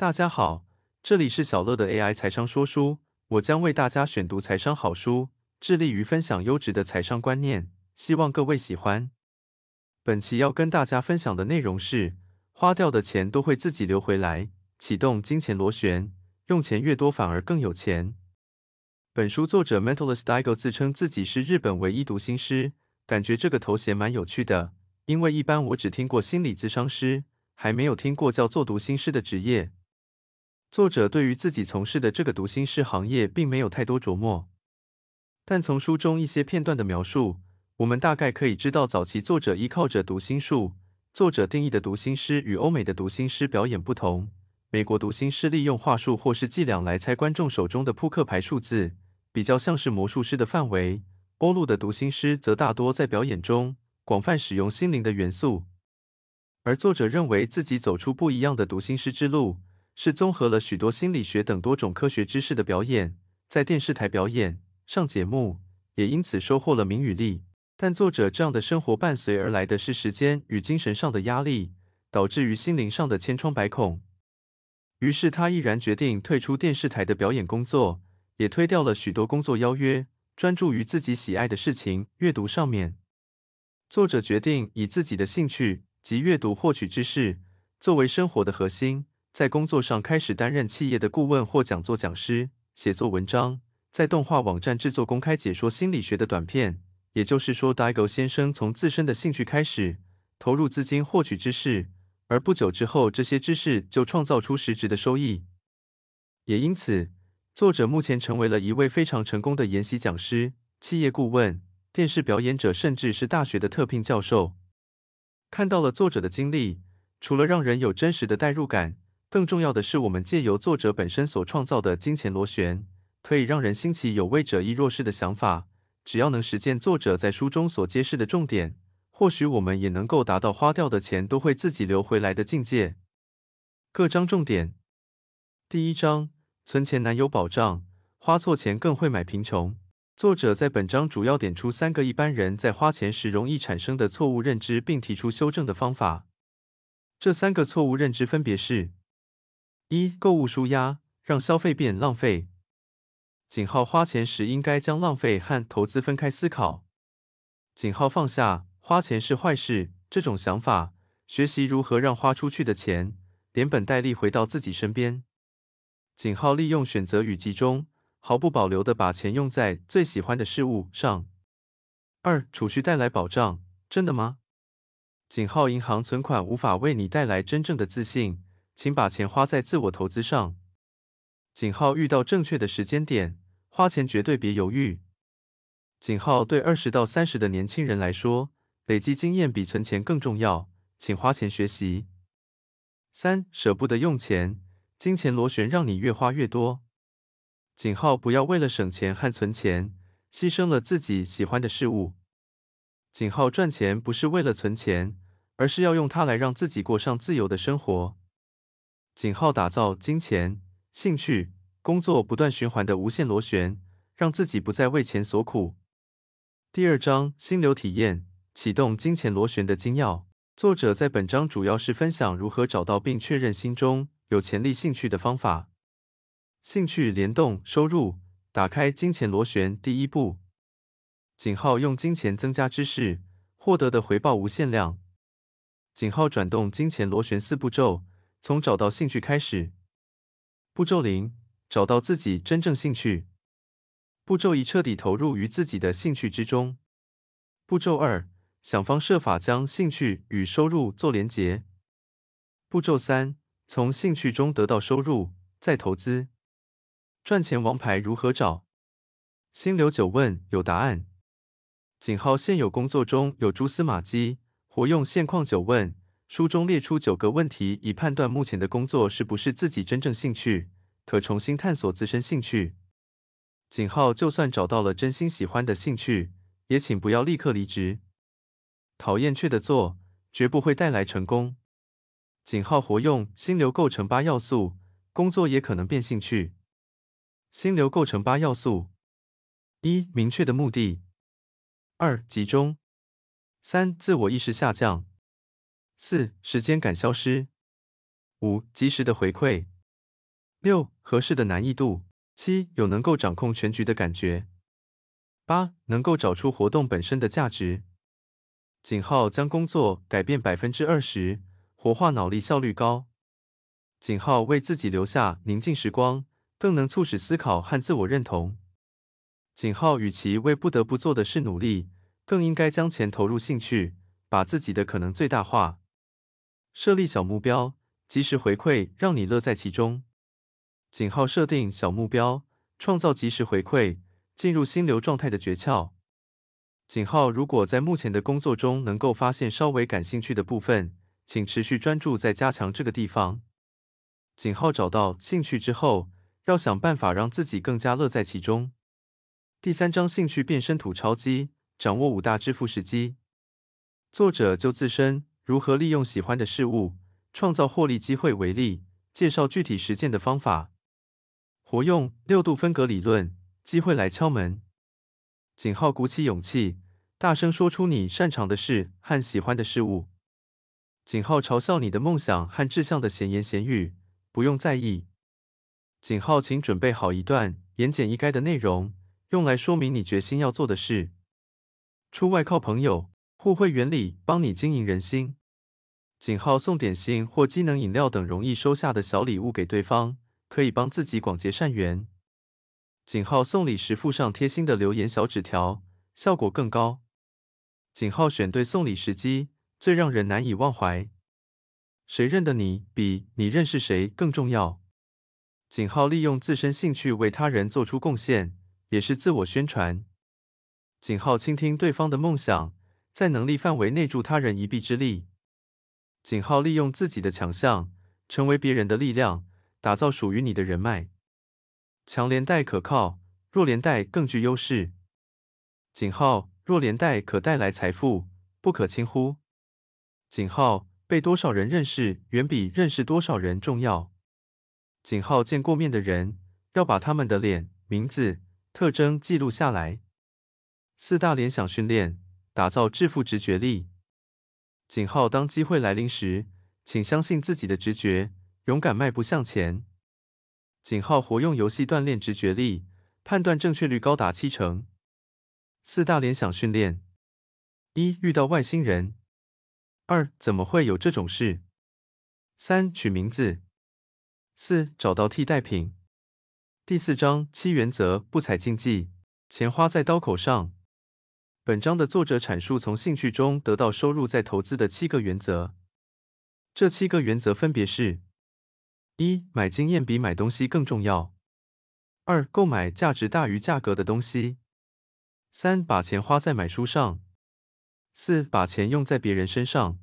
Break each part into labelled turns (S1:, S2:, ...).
S1: 大家好，这里是小乐的 AI 财商说书，我将为大家选读财商好书，致力于分享优质的财商观念，希望各位喜欢。本期要跟大家分享的内容是：花掉的钱都会自己流回来，启动金钱螺旋，用钱越多反而更有钱。本书作者 Mentalist d i g o 自称自己是日本唯一读心师，感觉这个头衔蛮有趣的。因为一般我只听过心理咨商师，还没有听过叫做读心师的职业。作者对于自己从事的这个读心师行业并没有太多琢磨，但从书中一些片段的描述，我们大概可以知道早期作者依靠着读心术。作者定义的读心师与欧美的读心师表演不同，美国读心师利用话术或是伎俩来猜观众手中的扑克牌数字，比较像是魔术师的范围；欧陆的读心师则大多在表演中。广泛使用心灵的元素，而作者认为自己走出不一样的读心师之路，是综合了许多心理学等多种科学知识的表演，在电视台表演、上节目，也因此收获了名与利。但作者这样的生活伴随而来的是时间与精神上的压力，导致于心灵上的千疮百孔。于是他毅然决定退出电视台的表演工作，也推掉了许多工作邀约，专注于自己喜爱的事情——阅读上面。作者决定以自己的兴趣及阅读获取知识作为生活的核心，在工作上开始担任企业的顾问或讲座讲师，写作文章，在动画网站制作公开解说心理学的短片。也就是说，Daigo 先生从自身的兴趣开始投入资金获取知识，而不久之后，这些知识就创造出实质的收益。也因此，作者目前成为了一位非常成功的研习讲师、企业顾问。电视表演者，甚至是大学的特聘教授，看到了作者的经历，除了让人有真实的代入感，更重要的是，我们借由作者本身所创造的金钱螺旋，可以让人兴起有为者亦若是的想法。只要能实践作者在书中所揭示的重点，或许我们也能够达到花掉的钱都会自己流回来的境界。各章重点：第一章，存钱难有保障，花错钱更会买贫穷。作者在本章主要点出三个一般人在花钱时容易产生的错误认知，并提出修正的方法。这三个错误认知分别是：一、购物舒压，让消费变浪费。井号花钱时应该将浪费和投资分开思考。井号放下花钱是坏事这种想法，学习如何让花出去的钱连本带利回到自己身边。井号利用选择与集中。毫不保留的把钱用在最喜欢的事物上。二、储蓄带来保障，真的吗？井号银行存款无法为你带来真正的自信，请把钱花在自我投资上。井号遇到正确的时间点，花钱绝对别犹豫。井号对二十到三十的年轻人来说，累积经验比存钱更重要，请花钱学习。三、舍不得用钱，金钱螺旋让你越花越多。井号不要为了省钱和存钱，牺牲了自己喜欢的事物。井号赚钱不是为了存钱，而是要用它来让自己过上自由的生活。井号打造金钱、兴趣、工作不断循环的无限螺旋，让自己不再为钱所苦。第二章心流体验，启动金钱螺旋的精要。作者在本章主要是分享如何找到并确认心中有潜力兴趣的方法。兴趣联动收入，打开金钱螺旋。第一步，井号用金钱增加知识，获得的回报无限量。井号转动金钱螺旋四步骤，从找到兴趣开始。步骤零，找到自己真正兴趣。步骤一，彻底投入于自己的兴趣之中。步骤二，想方设法将兴趣与收入做连结。步骤三，从兴趣中得到收入，再投资。赚钱王牌如何找？心流九问有答案。井号现有工作中有蛛丝马迹，活用现况九问。书中列出九个问题，以判断目前的工作是不是自己真正兴趣，可重新探索自身兴趣。井号就算找到了真心喜欢的兴趣，也请不要立刻离职。讨厌却的做，绝不会带来成功。井号活用心流构成八要素，工作也可能变兴趣。心流构成八要素：一、明确的目的；二、集中；三、自我意识下降；四、时间感消失；五、及时的回馈；六、合适的难易度。七、有能够掌控全局的感觉。八、能够找出活动本身的价值。井号将工作改变百分之二十，活化脑力，效率高。井号为自己留下宁静时光，更能促使思考和自我认同。井号与其为不得不做的事努力，更应该将钱投入兴趣，把自己的可能最大化。设立小目标，及时回馈，让你乐在其中。井号设定小目标，创造及时回馈，进入心流状态的诀窍。井号如果在目前的工作中能够发现稍微感兴趣的部分，请持续专注在加强这个地方。井号找到兴趣之后，要想办法让自己更加乐在其中。第三章兴趣变身土超机，掌握五大致富时机。作者就自身如何利用喜欢的事物创造获利机会为例，介绍具体实践的方法。活用六度分隔理论，机会来敲门。井号鼓起勇气，大声说出你擅长的事和喜欢的事物。井号嘲笑你的梦想和志向的闲言闲语，不用在意。井号，请准备好一段言简意赅的内容，用来说明你决心要做的事。出外靠朋友，互惠原理帮你经营人心。井号送点心或机能饮料等容易收下的小礼物给对方，可以帮自己广结善缘。井号送礼时附上贴心的留言小纸条，效果更高。井号选对送礼时机，最让人难以忘怀。谁认得你，比你认识谁更重要。井号利用自身兴趣为他人做出贡献，也是自我宣传。井号倾听对方的梦想，在能力范围内助他人一臂之力。井号利用自己的强项，成为别人的力量，打造属于你的人脉。强连带可靠，弱连带更具优势。井号弱连带可带来财富，不可轻忽。井号被多少人认识，远比认识多少人重要。井号见过面的人，要把他们的脸、名字、特征记录下来。四大联想训练，打造致富直觉力。井号当机会来临时，请相信自己的直觉，勇敢迈步向前。井号活用游戏锻炼直觉力，判断正确率高达七成。四大联想训练：一、遇到外星人；二、怎么会有这种事；三、取名字；四、找到替代品。第四章七原则不踩禁忌，钱花在刀口上。本章的作者阐述从兴趣中得到收入再投资的七个原则。这七个原则分别是。一买经验比买东西更重要。二购买价值大于价格的东西。三把钱花在买书上。四把钱用在别人身上。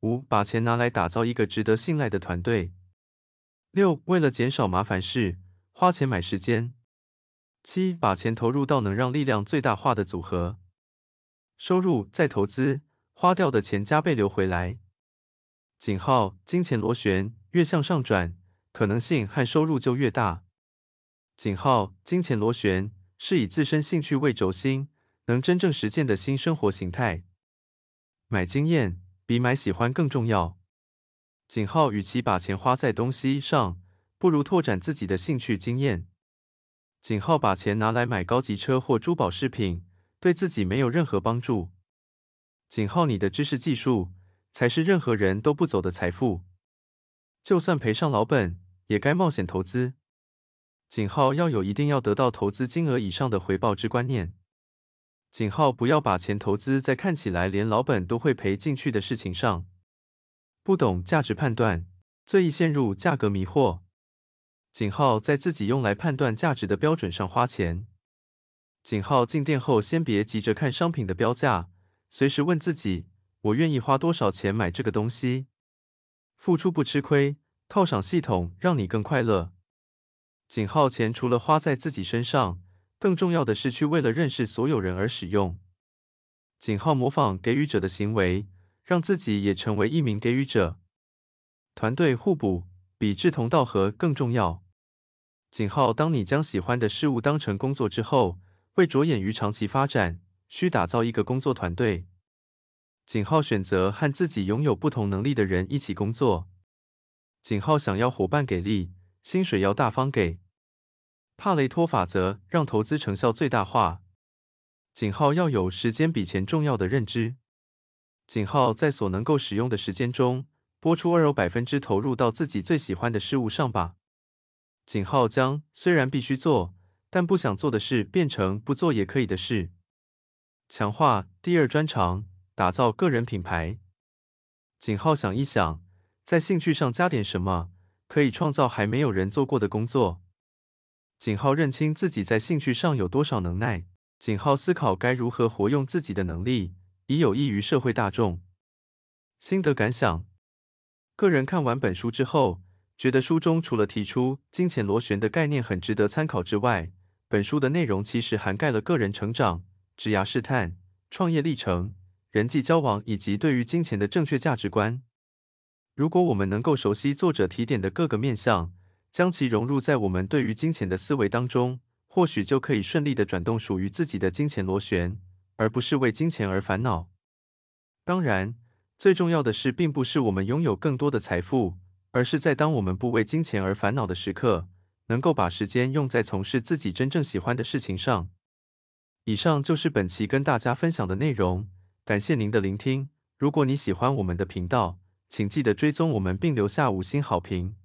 S1: 五把钱拿来打造一个值得信赖的团队。六为了减少麻烦事，花钱买时间。七把钱投入到能让力量最大化的组合。收入再投资，花掉的钱加倍流回来。井号金钱螺旋。越向上转，可能性和收入就越大。井号金钱螺旋是以自身兴趣为轴心，能真正实践的新生活形态。买经验比买喜欢更重要。井号与其把钱花在东西上，不如拓展自己的兴趣经验。井号把钱拿来买高级车或珠宝饰品，对自己没有任何帮助。井号你的知识技术才是任何人都不走的财富。就算赔上老本，也该冒险投资。井号要有一定要得到投资金额以上的回报之观念。井号不要把钱投资在看起来连老本都会赔进去的事情上。不懂价值判断，最易陷入价格迷惑。井号在自己用来判断价值的标准上花钱。井号进店后先别急着看商品的标价，随时问自己：我愿意花多少钱买这个东西？付出不吃亏，犒赏系统让你更快乐。井号钱除了花在自己身上，更重要的是去为了认识所有人而使用。井号模仿给予者的行为，让自己也成为一名给予者。团队互补比志同道合更重要。井号当你将喜欢的事物当成工作之后，为着眼于长期发展，需打造一个工作团队。井号选择和自己拥有不同能力的人一起工作。井号想要伙伴给力，薪水要大方给。帕雷托法则让投资成效最大化。井号要有时间比钱重要的认知。井号在所能够使用的时间中，拨出二百分之投入到自己最喜欢的事物上吧。井号将虽然必须做，但不想做的事变成不做也可以的事。强化第二专长，打造个人品牌。井号想一想，在兴趣上加点什么，可以创造还没有人做过的工作。井号认清自己在兴趣上有多少能耐。井号思考该如何活用自己的能力，以有益于社会大众。心得感想：个人看完本书之后，觉得书中除了提出金钱螺旋的概念很值得参考之外，本书的内容其实涵盖了个人成长、职涯试探、创业历程、人际交往以及对于金钱的正确价值观。如果我们能够熟悉作者提点的各个面向，将其融入在我们对于金钱的思维当中。或许就可以顺利的转动属于自己的金钱螺旋，而不是为金钱而烦恼。当然，最重要的是，并不是我们拥有更多的财富，而是在当我们不为金钱而烦恼的时刻，能够把时间用在从事自己真正喜欢的事情上。以上就是本期跟大家分享的内容，感谢您的聆听。如果你喜欢我们的频道，请记得追踪我们并留下五星好评。